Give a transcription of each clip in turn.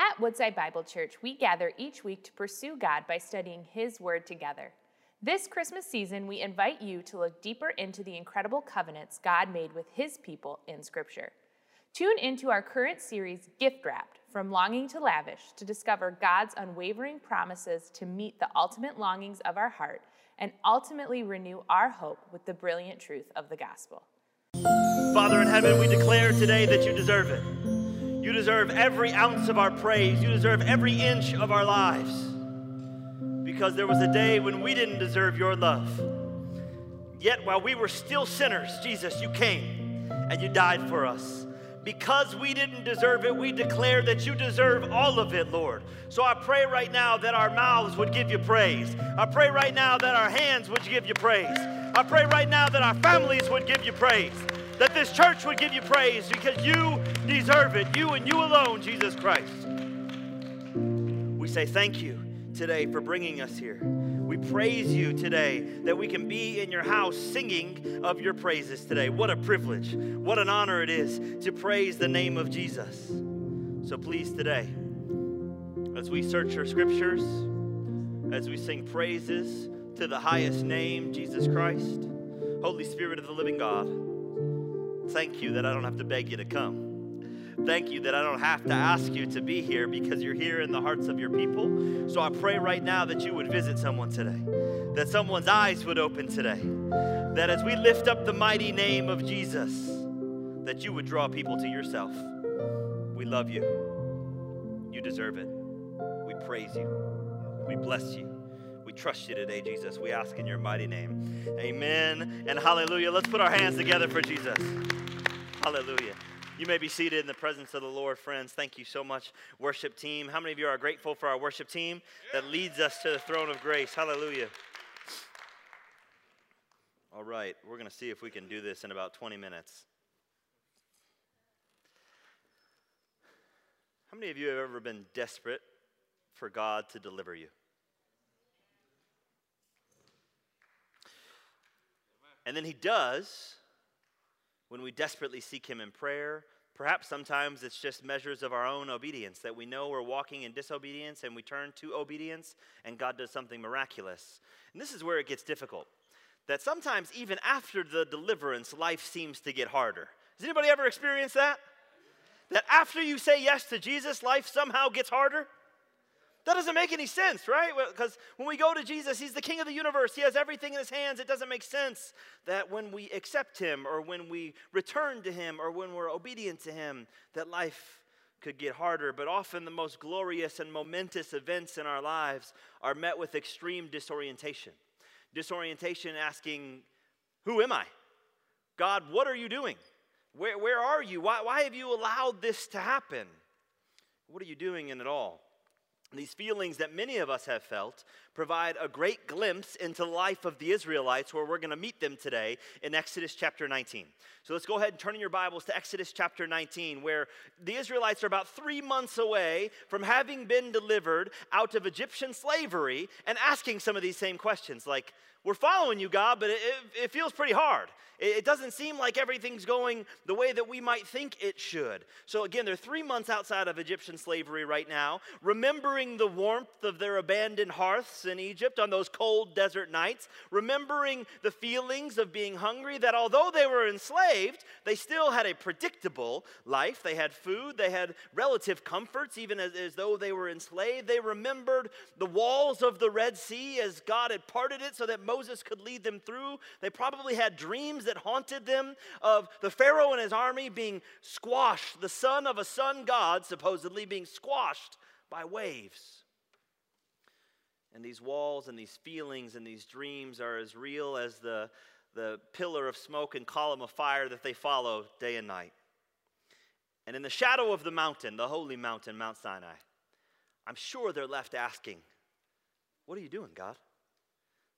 At Woodside Bible Church, we gather each week to pursue God by studying His Word together. This Christmas season, we invite you to look deeper into the incredible covenants God made with His people in Scripture. Tune into our current series, Gift Wrapped From Longing to Lavish, to discover God's unwavering promises to meet the ultimate longings of our heart and ultimately renew our hope with the brilliant truth of the gospel. Father in heaven, we declare today that you deserve it. You deserve every ounce of our praise. You deserve every inch of our lives. Because there was a day when we didn't deserve your love. Yet while we were still sinners, Jesus, you came and you died for us. Because we didn't deserve it, we declare that you deserve all of it, Lord. So I pray right now that our mouths would give you praise. I pray right now that our hands would give you praise. I pray right now that our families would give you praise that this church would give you praise because you deserve it. You and you alone, Jesus Christ. We say thank you today for bringing us here. We praise you today that we can be in your house singing of your praises today. What a privilege. What an honor it is to praise the name of Jesus. So please, today, as we search our scriptures, as we sing praises to the highest name, Jesus Christ, Holy Spirit of the living God, Thank you that I don't have to beg you to come. Thank you that I don't have to ask you to be here because you're here in the hearts of your people. So I pray right now that you would visit someone today, that someone's eyes would open today, that as we lift up the mighty name of Jesus, that you would draw people to yourself. We love you. You deserve it. We praise you. We bless you. We trust you today, Jesus. We ask in your mighty name. Amen and hallelujah. Let's put our hands together for Jesus. Hallelujah. You may be seated in the presence of the Lord, friends. Thank you so much, worship team. How many of you are grateful for our worship team that leads us to the throne of grace? Hallelujah. All right, we're going to see if we can do this in about 20 minutes. How many of you have ever been desperate for God to deliver you? And then He does when we desperately seek Him in prayer. Perhaps sometimes it's just measures of our own obedience that we know we're walking in disobedience and we turn to obedience and God does something miraculous. And this is where it gets difficult. That sometimes, even after the deliverance, life seems to get harder. Has anybody ever experienced that? That after you say yes to Jesus, life somehow gets harder? That doesn't make any sense, right? Because when we go to Jesus, He's the King of the universe. He has everything in His hands. It doesn't make sense that when we accept Him or when we return to Him or when we're obedient to Him, that life could get harder. But often the most glorious and momentous events in our lives are met with extreme disorientation. Disorientation asking, Who am I? God, what are you doing? Where, where are you? Why, why have you allowed this to happen? What are you doing in it all? These feelings that many of us have felt provide a great glimpse into the life of the Israelites, where we're going to meet them today in Exodus chapter 19. So let's go ahead and turn in your Bibles to Exodus chapter 19, where the Israelites are about three months away from having been delivered out of Egyptian slavery and asking some of these same questions like, We're following you, God, but it, it, feels pretty hard. It doesn't seem like everything's going the way that we might think it should. So, again, they're three months outside of Egyptian slavery right now, remembering the warmth of their abandoned hearths in Egypt on those cold desert nights, remembering the feelings of being hungry, that although they were enslaved, they still had a predictable life. They had food, they had relative comforts, even as, as though they were enslaved. They remembered the walls of the Red Sea as God had parted it so that Moses could lead them through. They probably had dreams that haunted them of the Pharaoh and his army being squashed, the son of a sun god supposedly being squashed by waves. And these walls and these feelings and these dreams are as real as the, the pillar of smoke and column of fire that they follow day and night. And in the shadow of the mountain, the holy mountain, Mount Sinai, I'm sure they're left asking, What are you doing, God?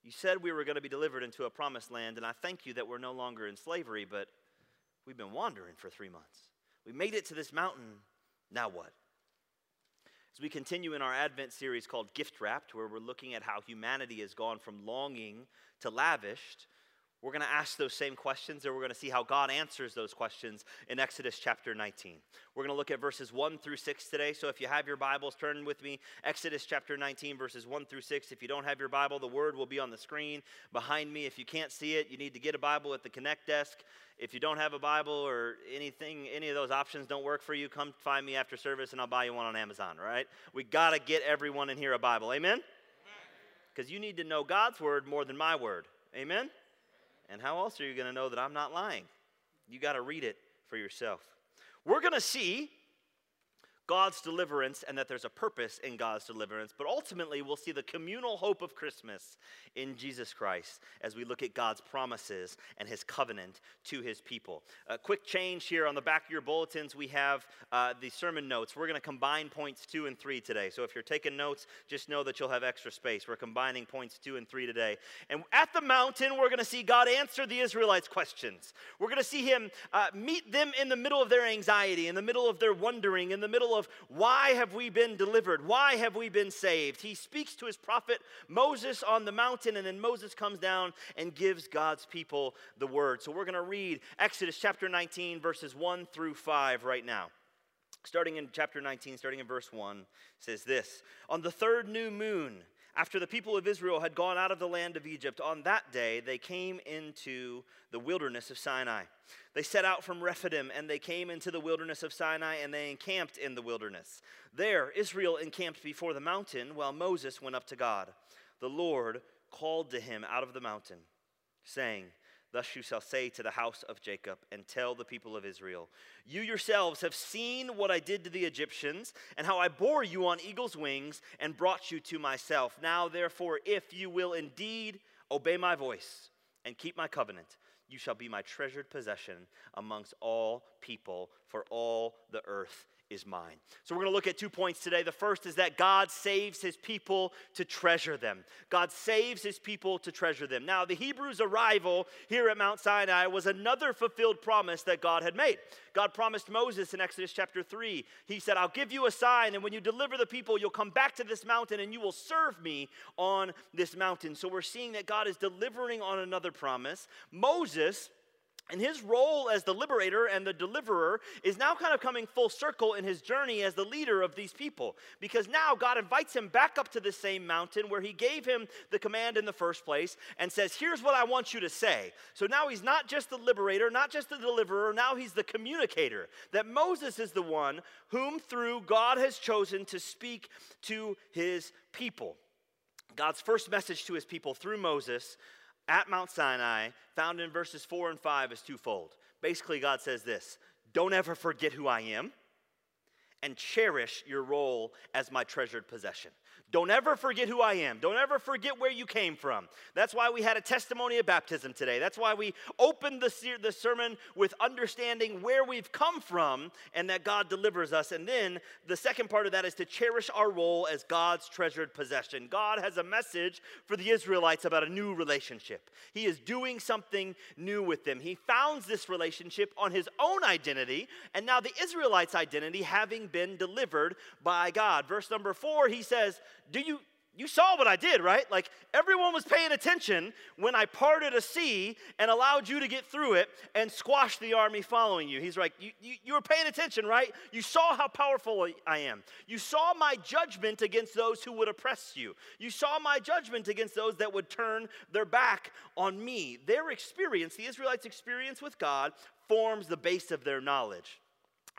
You said we were going to be delivered into a promised land, and I thank you that we're no longer in slavery, but we've been wandering for three months. We made it to this mountain. Now what? As we continue in our Advent series called Gift Wrapped, where we're looking at how humanity has gone from longing to lavished, We're going to ask those same questions, and we're going to see how God answers those questions in Exodus chapter 19. We're going to look at verses 1 through 6 today. So if you have your Bibles, turn with me. Exodus chapter 19, verses 1 through 6. If you don't have your Bible, the word will be on the screen behind me. If you can't see it, you need to get a Bible at the Connect desk. If you don't have a Bible or anything, any of those options don't work for you, come find me after service and I'll buy you one on Amazon, right? We got to get everyone in here a Bible. Amen? Because you need to know God's word more than my word. Amen? And how else are you going to know that I'm not lying? You got to read it for yourself. We're going to see God's deliverance and that there's a purpose in God's deliverance. But ultimately, we'll see the communal hope of Christmas in Jesus Christ as we look at God's promises and his covenant to his people. A quick change here on the back of your bulletins, we have uh, the sermon notes. We're going to combine points two and three today. So if you're taking notes, just know that you'll have extra space. We're combining points two and three today. And at the mountain, we're going to see God answer the Israelites' questions. We're going to see him uh, meet them in the middle of their anxiety, in the middle of their wondering, in the middle of why have we been delivered? Why have we been saved? He speaks to his prophet Moses on the mountain, and then Moses comes down and gives God's people the word. So we're going to read Exodus chapter 19, verses 1 through 5 right now. Starting in chapter 19, starting in verse 1, says this On the third new moon, after the people of Israel had gone out of the land of Egypt, on that day they came into the wilderness of Sinai. They set out from Rephidim and they came into the wilderness of Sinai and they encamped in the wilderness. There, Israel encamped before the mountain while Moses went up to God. The Lord called to him out of the mountain, saying, Thus you shall say to the house of Jacob and tell the people of Israel You yourselves have seen what I did to the Egyptians, and how I bore you on eagle's wings and brought you to myself. Now, therefore, if you will indeed obey my voice and keep my covenant, you shall be my treasured possession amongst all people, for all the earth is mine. So, we're going to look at two points today. The first is that God saves his people to treasure them. God saves his people to treasure them. Now, the Hebrews' arrival here at Mount Sinai was another fulfilled promise that God had made. God promised Moses in Exodus chapter 3, He said, I'll give you a sign, and when you deliver the people, you'll come back to this mountain and you will serve me on this mountain. So, we're seeing that God is delivering on another promise. Moses, and his role as the liberator and the deliverer is now kind of coming full circle in his journey as the leader of these people. Because now God invites him back up to the same mountain where he gave him the command in the first place and says, Here's what I want you to say. So now he's not just the liberator, not just the deliverer, now he's the communicator. That Moses is the one whom through God has chosen to speak to his people. God's first message to his people through Moses at Mount Sinai, found in verses 4 and 5, is twofold. Basically, God says this Don't ever forget who I am, and cherish your role as my treasured possession. Don't ever forget who I am. Don't ever forget where you came from. That's why we had a testimony of baptism today. That's why we opened the, the sermon with understanding where we've come from and that God delivers us. And then the second part of that is to cherish our role as God's treasured possession. God has a message for the Israelites about a new relationship. He is doing something new with them. He founds this relationship on his own identity, and now the Israelites' identity having been delivered by God. Verse number four, he says, do you you saw what I did, right? Like everyone was paying attention when I parted a sea and allowed you to get through it and squashed the army following you. He's like, you, you, you, were paying attention, right? You saw how powerful I am. You saw my judgment against those who would oppress you. You saw my judgment against those that would turn their back on me. Their experience, the Israelites' experience with God, forms the base of their knowledge.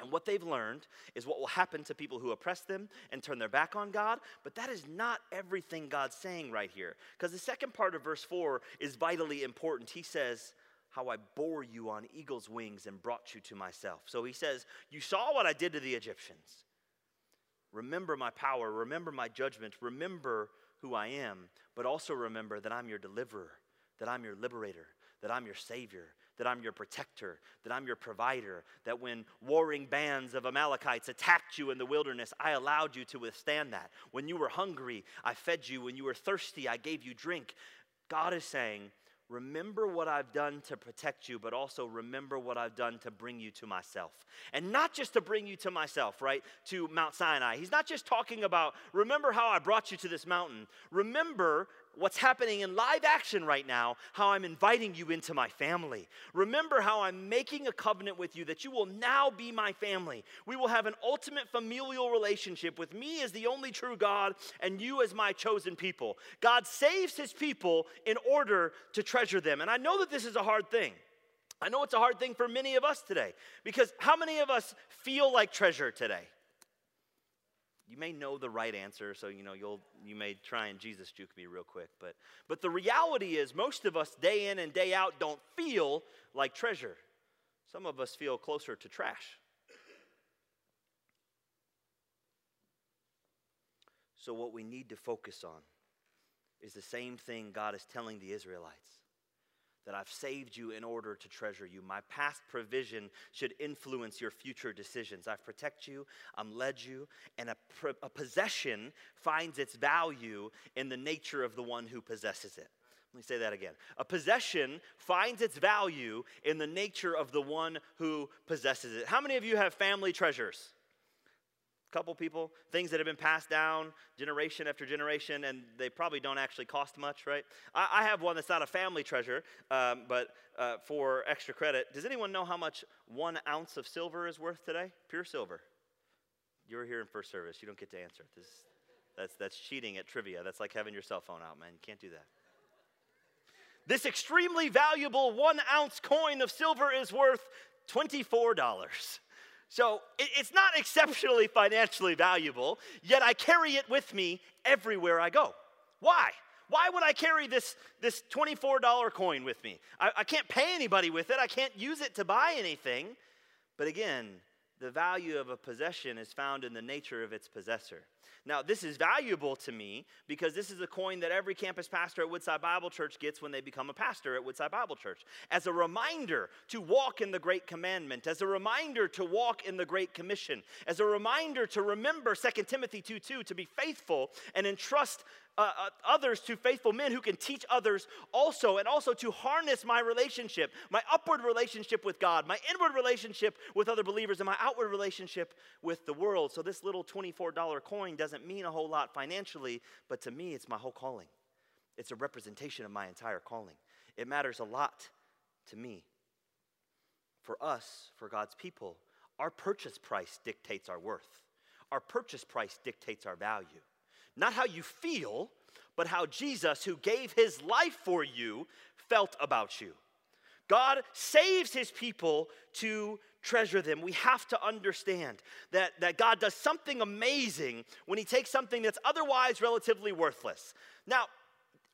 And what they've learned is what will happen to people who oppress them and turn their back on God. But that is not everything God's saying right here. Because the second part of verse 4 is vitally important. He says, How I bore you on eagle's wings and brought you to myself. So he says, You saw what I did to the Egyptians. Remember my power, remember my judgment, remember who I am, but also remember that I'm your deliverer, that I'm your liberator, that I'm your savior, that I'm your protector, that I'm your provider, that when warring bands of Amalekites attacked you in the wilderness, I allowed you to withstand that. When you were hungry, I fed you. When you were thirsty, I gave you drink. God is saying, Remember what I've done to protect you, but also remember what I've done to bring you to myself. And not just to bring you to myself, right? To Mount Sinai. He's not just talking about, remember how I brought you to this mountain. Remember what's happening in live action right now, how I'm inviting you into my family. Remember how I'm making a covenant with you that you will now be my family. We will have an ultimate familial relationship with me as the only true God and you as my chosen people. God saves his people in order to treasure them. And I know that this is a hard thing. I know it's a hard thing for many of us today because how many of us feel like treasure today? You may know the right answer, so you know you'll you may try and Jesus juke me real quick, but but the reality is most of us day in and day out don't feel like treasure. Some of us feel closer to trash. So what we need to focus on is the same thing God is telling the Israelites that I've saved you in order to treasure you. My past provision should influence your future decisions. I've protected you, I'm led you, and a, a possession finds its value in the nature of the one who possesses it. Let me say that again. A possession finds its value in the nature of the one who possesses it. How many of you have family treasures? Couple people, things that have been passed down generation after generation, and they probably don't actually cost much, right? I, I have one that's not a family treasure, um, but uh, for extra credit, does anyone know how much one ounce of silver is worth today? Pure silver. You were here in first service. You don't get to answer. This, that's, that's cheating at trivia. That's like having your cell phone out, man. You can't do that. This extremely valuable one ounce coin of silver is worth $24. So it's not exceptionally financially valuable, yet I carry it with me everywhere I go. Why? Why would I carry this, this $24 coin with me? I, I can't pay anybody with it, I can't use it to buy anything. But again, the value of a possession is found in the nature of its possessor. Now, this is valuable to me because this is a coin that every campus pastor at Woodside Bible Church gets when they become a pastor at Woodside Bible Church. As a reminder to walk in the Great Commandment, as a reminder to walk in the Great Commission, as a reminder to remember 2 Timothy 2 2 to be faithful and entrust uh, uh, others to faithful men who can teach others also, and also to harness my relationship, my upward relationship with God, my inward relationship with other believers, and my outward relationship with the world. So, this little $24 coin doesn't mean a whole lot financially, but to me, it's my whole calling. It's a representation of my entire calling. It matters a lot to me. For us, for God's people, our purchase price dictates our worth. Our purchase price dictates our value. Not how you feel, but how Jesus, who gave his life for you, felt about you. God saves his people to treasure them. We have to understand that, that God does something amazing when he takes something that's otherwise relatively worthless. Now,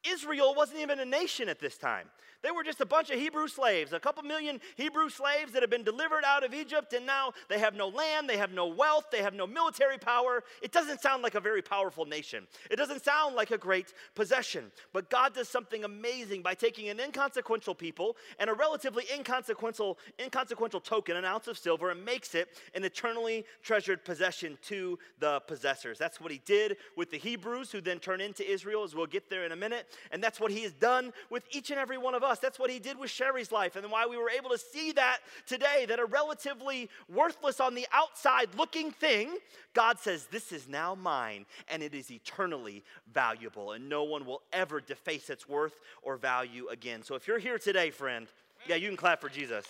Israel wasn't even a nation at this time. They were just a bunch of Hebrew slaves, a couple million Hebrew slaves that have been delivered out of Egypt, and now they have no land, they have no wealth, they have no military power. It doesn't sound like a very powerful nation. It doesn't sound like a great possession. But God does something amazing by taking an inconsequential people and a relatively inconsequential, inconsequential token, an ounce of silver, and makes it an eternally treasured possession to the possessors. That's what he did with the Hebrews, who then turn into Israel, as we'll get there in a minute. And that's what he has done with each and every one of us us. That's what he did with Sherry's life, and why we were able to see that today that a relatively worthless on the outside looking thing, God says, This is now mine, and it is eternally valuable, and no one will ever deface its worth or value again. So if you're here today, friend, yeah, you can clap for Jesus.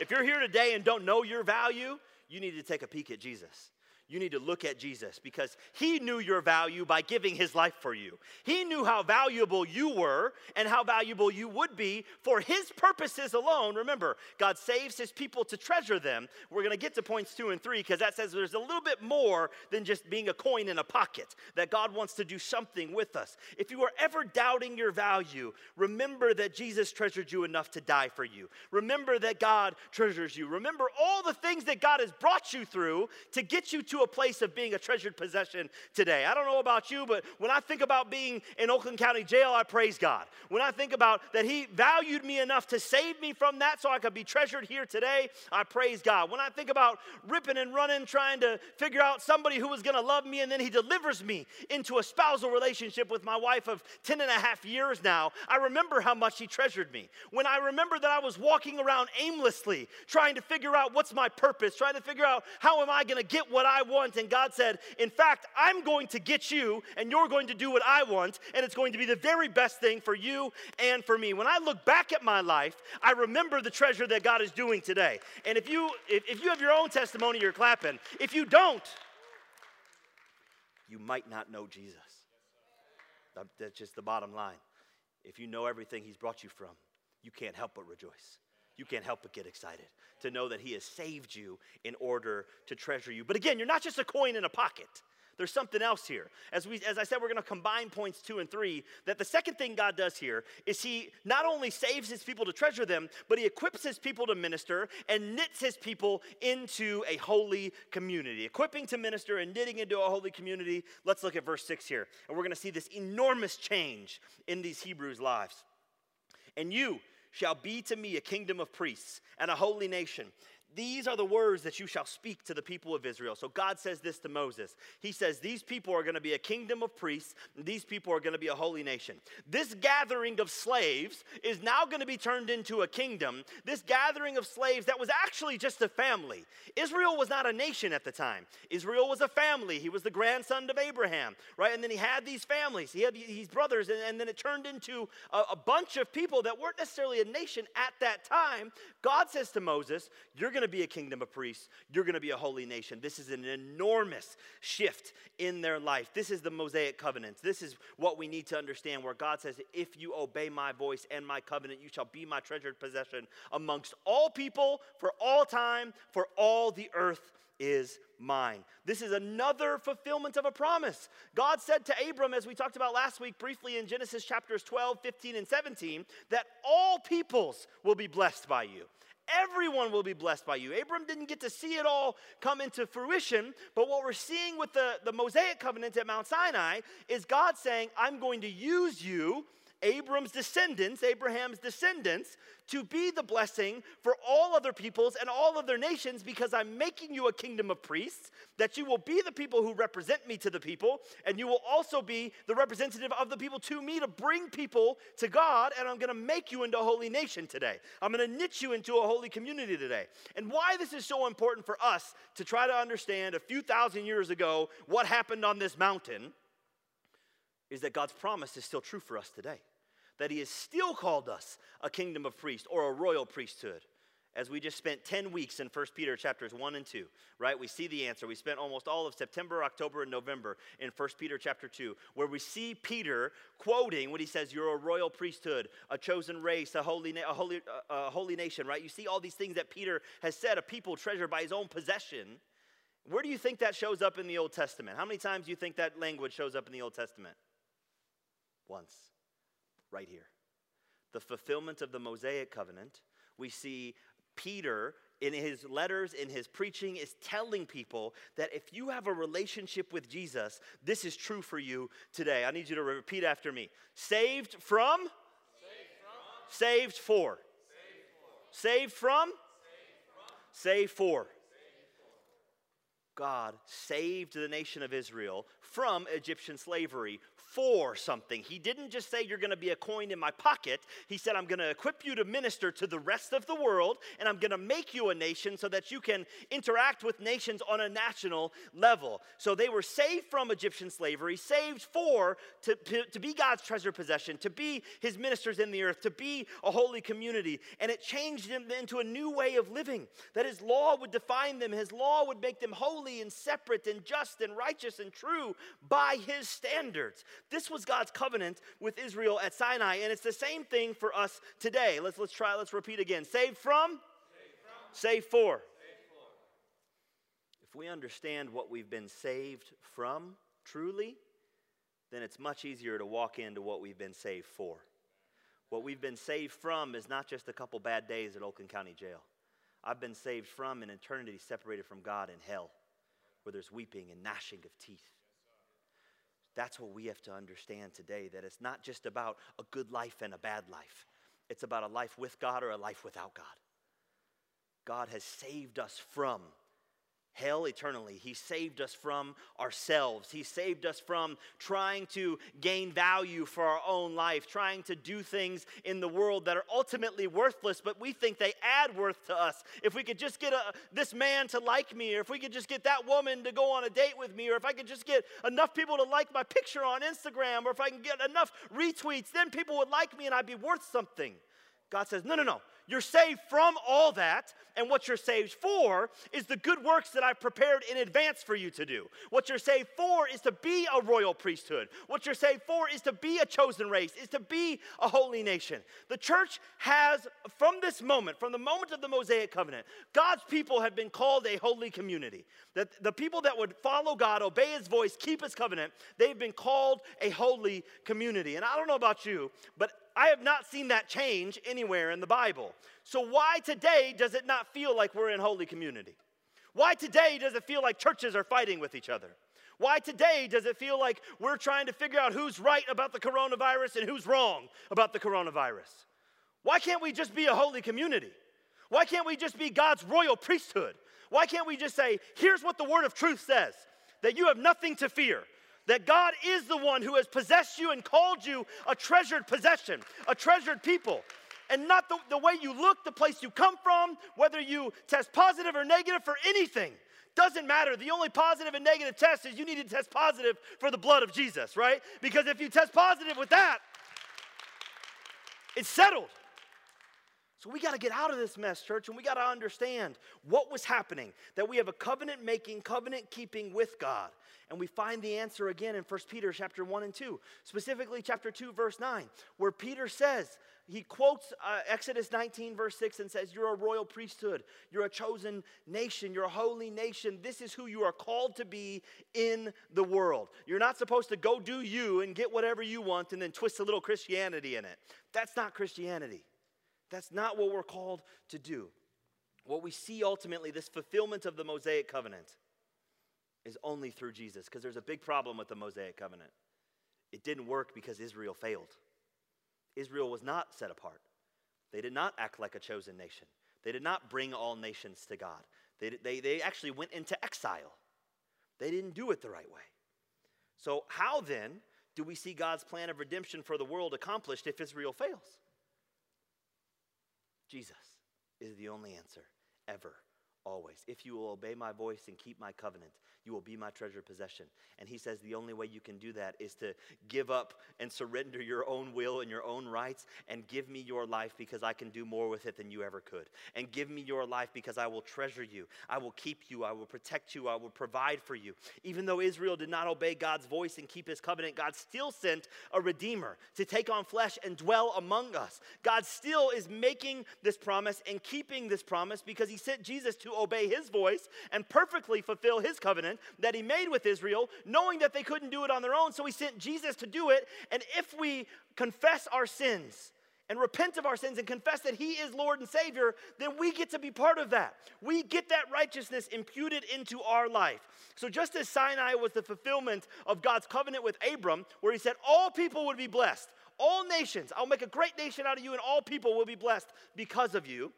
If you're here today and don't know your value, you need to take a peek at Jesus you need to look at Jesus because he knew your value by giving his life for you. He knew how valuable you were and how valuable you would be for his purposes alone. Remember, God saves his people to treasure them. We're going to get to points two and three because that says there's a little bit more than just being a coin in a pocket, that God wants to do something with us. If you are ever doubting your value, remember that Jesus treasured you enough to die for you. Remember that God treasures you. Remember all the things that God has brought you through to get you to a place of being a treasured possession today. I don't know about you, but when I think about being in Oakland County Jail, I praise God. When I think about that He valued me enough to save me from that so I could be treasured here today, I praise God. When I think about ripping and running, trying to figure out somebody who was going to love me, and then He delivers me into a spousal relationship with my wife of 10 and a half years now, I remember how much He treasured me. When I remember that I was walking around aimlessly, trying to figure out what's my purpose, trying to figure out how am I going to get what I want. And God said, In fact, I'm going to get you, and you're going to do what I want, and it's going to be the very best thing for you and for me. When I look back at my life, I remember the treasure that God is doing today. And if you if, if you have your own testimony, you're clapping. If you don't, you might not know Jesus. That's just the bottom line. If you know everything He's brought you from, you can't help but rejoice. You can't help but get excited to know that He has saved you in order to treasure you. But again, you're not just a coin in a pocket. There's something else here. As, we, as I said, we're going to combine points two and three. That the second thing God does here is He not only saves His people to treasure them, but He equips His people to minister and knits His people into a holy community. Equipping to minister and knitting into a holy community. Let's look at verse six here. And we're going to see this enormous change in these Hebrews' lives. And you shall be to me a kingdom of priests and a holy nation. These are the words that you shall speak to the people of Israel. So God says this to Moses. He says, These people are going to be a kingdom of priests, these people are going to be a holy nation. This gathering of slaves is now going to be turned into a kingdom. This gathering of slaves that was actually just a family. Israel was not a nation at the time, Israel was a family. He was the grandson of Abraham, right? And then he had these families, he had these brothers, and, and then it turned into a, a bunch of people that weren't necessarily a nation at that time. God says to Moses, You're going going to be a kingdom of priests. You're going to be a holy nation. This is an enormous shift in their life. This is the Mosaic covenant. This is what we need to understand where God says, If you obey my voice and my covenant, you shall be my treasured possession amongst all people for all time, for all the earth is mine. This is another fulfillment of a promise. God said to Abram, as we talked about last week briefly in Genesis chapters 12, 15, and 17, that all peoples will be blessed by you. Everyone will be blessed by you. Abram didn't get to see it all come into fruition, but what we're seeing with the, the Mosaic covenant at Mount Sinai is God saying, I'm going to use you Abram's descendants, Abraham's descendants, to be the blessing for all other peoples and all other nations because I'm making you a kingdom of priests, that you will be the people who represent me to the people, and you will also be the representative of the people to me to bring people to God, and I'm to make you into a holy nation today. I'm to knit you into a holy community today. And why this is so important for us to try to understand a few thousand years ago what happened on this mountain is that God's promise is still true for us today that he has still called us a kingdom of priests or a royal priesthood. As we just spent 10 weeks in 1 Peter chapters 1 and 2, right? We see the answer. We spent almost all of September, October, and November in 1 Peter chapter 2, where we see Peter quoting what he says, You're a royal priesthood, a chosen race, a holy, a holy, a holy nation, right? You see all these things that Peter has said, a people treasured by his own possession. Where do you think that shows up in the Old Testament? How many times do you think that language shows up in the Old Testament? Once right here. The fulfillment of the Mosaic covenant. We see Peter in his letters, in his preaching, is telling people that if you have a relationship with Jesus, this is true for you today. I need you to repeat after me. Saved from? Saved, from. Saved for. Saved, from? Saved, from? Saved for. God saved the nation of Israel from Egyptian slavery for something. He didn't just say, You're going to be a coin in my pocket. He said, I'm going to equip you to minister to the rest of the world, and I'm going to make you a nation so that you can interact with nations on a national level. So they were saved from Egyptian slavery, saved for to, to, to be God's treasure possession, to be his ministers in the earth, to be a holy community. And it changed them into a new way of living, that his law would define them, his law would make them holy and separate and just and righteous and true by his standards. This was God's covenant with Israel at Sinai, and it's the same thing for us today. Let's, let's try, let's repeat again. Saved from? Saved, from. for. If we understand what we've been saved from truly, then it's much easier to walk into what we've been saved for. What we've been saved from is not just a couple bad days at Oakland County Jail. I've been saved from an eternity separated from God in hell, where there's weeping and gnashing of teeth. That's what we have to understand today that it's not just about a good life and a bad life, it's about a life with God or a life without God. God has saved us from hell eternally. He saved us from ourselves. He saved us from trying to gain value for our own life, trying to do things in the world that are ultimately worthless, but we think they add worth to us. If we could just get a, this man to like me, or if we could just get that woman to go on a date with me, or if I could just get enough people to like my picture on Instagram, or if I can get enough retweets, then people would like me and I'd be worth something. God says, no, no, no. You're saved from all that, and what you're saved for is the good works that I've prepared in advance for you to do. What you're saved for is to be a royal priesthood. What you're saved for is to be a chosen race, is to be a holy nation. The church has, from this moment, from the moment of the Mosaic covenant, God's people have been called a holy community. That the people that would follow God, obey his voice, keep his covenant, they've been called a holy community. And I don't know about you, but I have not seen that change anywhere in the Bible. So, why today does it not feel like we're in holy community? Why today does it feel like churches are fighting with each other? Why today does it feel like we're trying to figure out who's right about the coronavirus and who's wrong about the coronavirus? Why can't we just be a holy community? Why can't we just be God's royal priesthood? Why can't we just say, here's what the word of truth says that you have nothing to fear, that God is the one who has possessed you and called you a treasured possession, a treasured people. And not the, the way you look, the place you come from, whether you test positive or negative for anything. Doesn't matter. The only positive and negative test is you need to test positive for the blood of Jesus, right? Because if you test positive with that, it's settled. So we got to get out of this mess, church, and we got to understand what was happening. That we have a covenant making, covenant keeping with God. And we find the answer again in 1 Peter chapter 1 and 2, specifically chapter 2, verse 9, where Peter says, he quotes uh, Exodus 19, verse 6, and says, You're a royal priesthood. You're a chosen nation. You're a holy nation. This is who you are called to be in the world. You're not supposed to go do you and get whatever you want and then twist a little Christianity in it. That's not Christianity. That's not what we're called to do. What we see ultimately, this fulfillment of the Mosaic covenant, is only through Jesus, because there's a big problem with the Mosaic covenant. It didn't work because Israel failed. Israel was not set apart. They did not act like a chosen nation. They did not bring all nations to God. They, they, they actually went into exile. They didn't do it the right way. So, how then do we see God's plan of redemption for the world accomplished if Israel fails? Jesus is the only answer ever, always. If you will obey my voice and keep my covenant, you will be my treasured possession. And he says the only way you can do that is to give up and surrender your own will and your own rights and give me your life because I can do more with it than you ever could. And give me your life because I will treasure you. I will keep you. I will protect you. I will provide for you. Even though Israel did not obey God's voice and keep his covenant, God still sent a redeemer to take on flesh and dwell among us. God still is making this promise and keeping this promise because he sent Jesus to obey his voice and perfectly fulfill his covenant covenant that he made with Israel, knowing that they couldn't do it on their own. So he sent Jesus to do it. And if we confess our sins, and repent of our sins and confess that He is Lord and Savior, then we get to be part of that. We get that righteousness imputed into our life. So, just as Sinai was the fulfillment of God's covenant with Abram, where He said, All people would be blessed, all nations, I'll make a great nation out of you, and all people will be blessed because of you.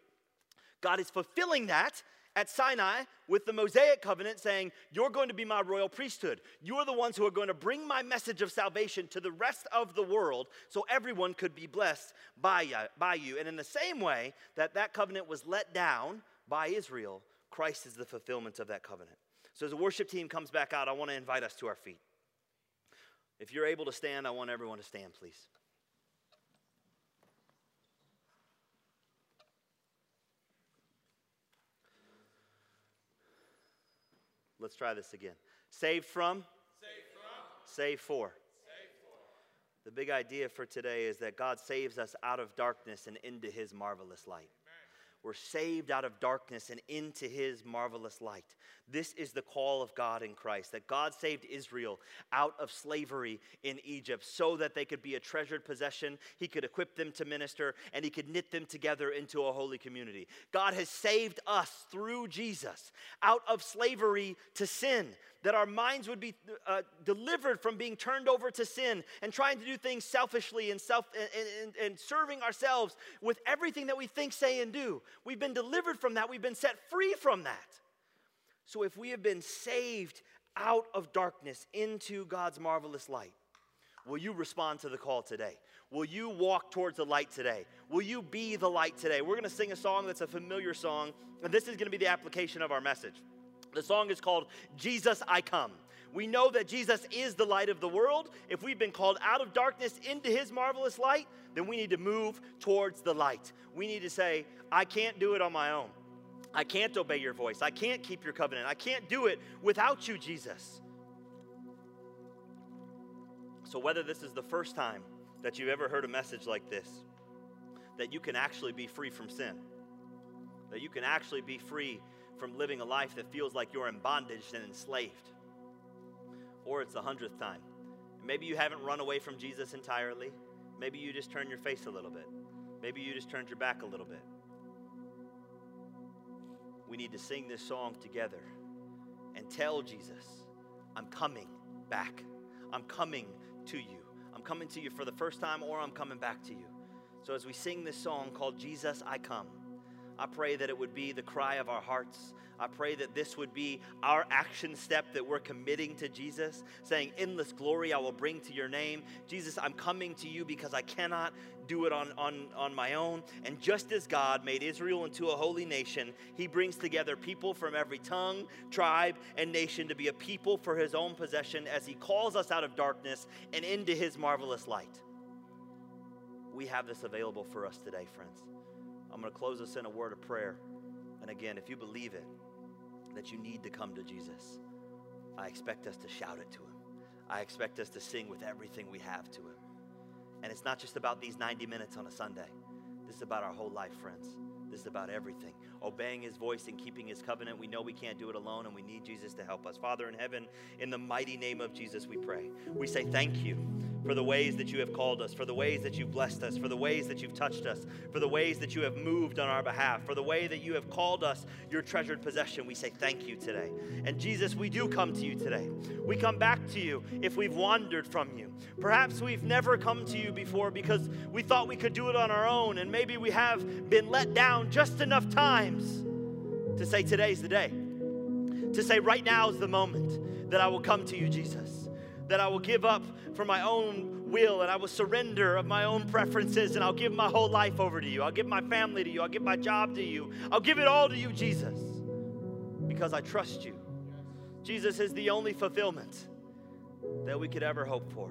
God is fulfilling that at Sinai with the Mosaic covenant saying, You're going to be my royal priesthood. You're the ones who are going to bring my message of salvation to the rest of the world so everyone could be blessed by you. By you. And in the same way that that covenant was let down by Israel, Christ is the fulfillment of that covenant. So as the worship team comes back out, I want to invite us to our feet. If you're able to stand, I want everyone to stand, please. Let's try this again. Saved from? Saved from. Saved for. Saved for. The big idea for today is that God saves us out of darkness and into his marvelous light. We're saved out of darkness and into his marvelous light. This is the call of God in Christ that God saved Israel out of slavery in Egypt so that they could be a treasured possession. He could equip them to minister and he could knit them together into a holy community. God has saved us through Jesus out of slavery to sin that our minds would be uh, delivered from being turned over to sin and trying to do things selfishly and, self, and, and, and serving ourselves with everything that we think, say, and do. We've been delivered from that. We've been set free from that. So if we have been saved out of darkness into God's marvelous light, will you respond to the call today? Will you walk towards the light today? Will you be the light today? We're going to sing a song that's a familiar song, and this is going to be the application of our message. The song is called Jesus I Come. We know that Jesus is the light of the world. If we've been called out of darkness into his marvelous light, then we need to move towards the light. We need to say, I can't do it on my own. I can't obey your voice. I can't keep your covenant. I can't do it without you, Jesus. So, whether this is the first time that you've ever heard a message like this, that you can actually be free from sin, that you can actually be free from living a life that feels like you're in bondage and enslaved, or it's the hundredth time. Maybe you haven't run away from Jesus entirely. Maybe you just turned your face a little bit. Maybe you just turned your back a little bit we need to sing this song together and tell Jesus, I'm coming back. I'm coming to you. I'm coming to you for the first time, or I'm coming back to you. So, as we sing this song called Jesus, I Come, I pray that it would be the cry of our hearts. I pray that this would be our action step that we're committing to Jesus, saying, Endless glory I will bring to your name. Jesus, I'm coming to you because I cannot do it on, on, on my own. And just as God made Israel into a holy nation, he brings together people from every tongue, tribe, and nation to be a people for his own possession as he calls us out of darkness and into his marvelous light. We have this available for us today, friends. I'm going to close us in a word of prayer. And again, if you believe it, that you need to come to Jesus, I expect us to shout it to him. I expect us to sing with everything we have to him. And it's not just about these 90 minutes on a Sunday. This is about our whole life, friends. This is about everything. Obeying his voice and keeping his covenant. We know we can't do it alone and we need Jesus to help us. Father in heaven, in the mighty name of Jesus, we pray. We say thank you for the ways that you have called us, for the ways that you've blessed us, for the ways that you've touched us, for the ways that you have moved on our behalf, for the way that you have called us your treasured possession. We say thank you today. And Jesus, we do come to you today. We come back to you if we've wandered from you. Perhaps we've never come to you before because we thought we could do it on our own, and maybe we have been let down just enough times to say today's the day. To say right now is the moment that I will come to you, Jesus that I will give up for my own will and I will surrender of my own preferences and I'll give my whole life over to you. I'll give my family to you. I'll give my job to you. I'll give it all to you, Jesus, because I trust you. Jesus is the only fulfillment that we could ever hope for.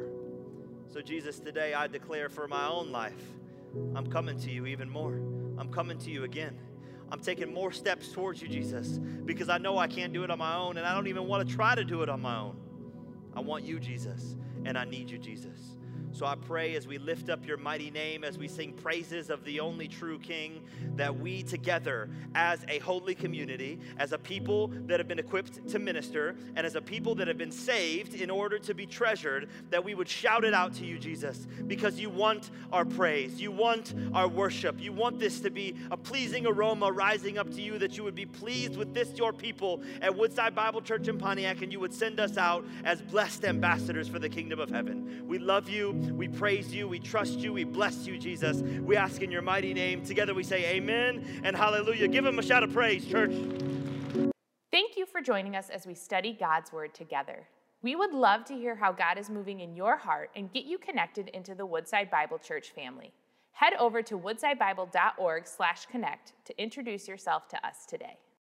So, Jesus, today I declare for my own life, I'm coming to you even more. I'm coming to you again. I'm taking more steps towards you, Jesus, because I know I can't do it on my own, and I don't even want to try to do it on my own. I want you, Jesus, and I need you, Jesus. So I pray as we lift up your mighty name, as we sing praises of the only true King, that we together, as a holy community, as a people that have been equipped to minister, and as a people that have been saved in order to be treasured, that we would shout it out to you, Jesus, because you want our praise. You want our worship. You want this to be a pleasing aroma rising up to you, that you would be pleased with this, your people at Woodside Bible Church in Pontiac, and you would send us out as blessed ambassadors for the kingdom of heaven. We love you. We praise you. We trust you. We bless you, Jesus. We ask in your mighty name. Together we say amen and hallelujah. Give him a shout of praise, church. Thank you for joining us as we study God's word together. We would love to hear how God is moving in your heart and get you connected into the Woodside Bible Church family. Head over to woodsidebible.org/connect to introduce yourself to us today.